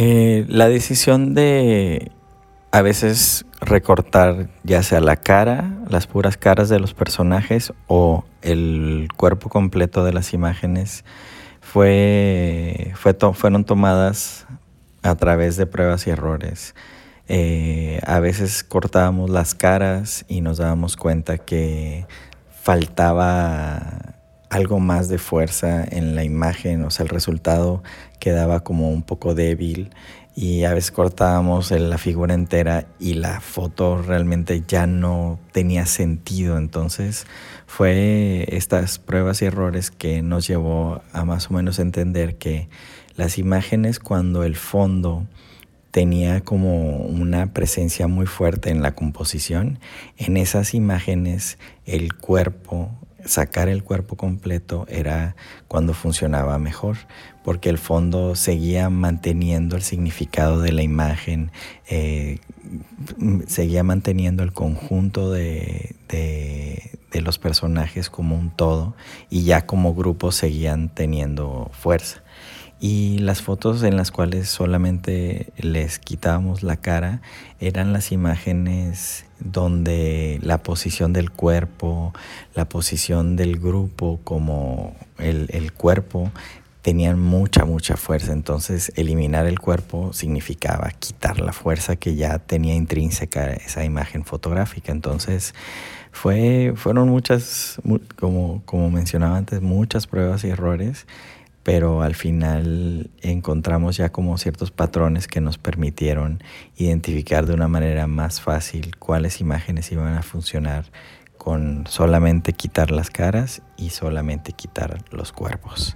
Eh, la decisión de a veces recortar ya sea la cara, las puras caras de los personajes o el cuerpo completo de las imágenes fue, fueron tomadas a través de pruebas y errores. Eh, a veces cortábamos las caras y nos dábamos cuenta que faltaba algo más de fuerza en la imagen, o sea, el resultado quedaba como un poco débil y a veces cortábamos la figura entera y la foto realmente ya no tenía sentido. Entonces fue estas pruebas y errores que nos llevó a más o menos entender que las imágenes cuando el fondo tenía como una presencia muy fuerte en la composición, en esas imágenes el cuerpo sacar el cuerpo completo era cuando funcionaba mejor, porque el fondo seguía manteniendo el significado de la imagen, eh, seguía manteniendo el conjunto de, de los personajes como un todo y ya como grupo seguían teniendo fuerza y las fotos en las cuales solamente les quitábamos la cara eran las imágenes donde la posición del cuerpo, la posición del grupo como el, cuerpo tenían mucha, mucha fuerza. Entonces eliminar el cuerpo significaba quitar la fuerza que ya tenía intrínseca esa imagen fotográfica. Entonces fue, fueron muchas, como, como mencionaba antes, muchas pruebas y errores pero al final encontramos ya como ciertos patrones que nos permitieron identificar de una manera más fácil cuáles imágenes iban a funcionar con solamente quitar las caras y solamente quitar los cuerpos.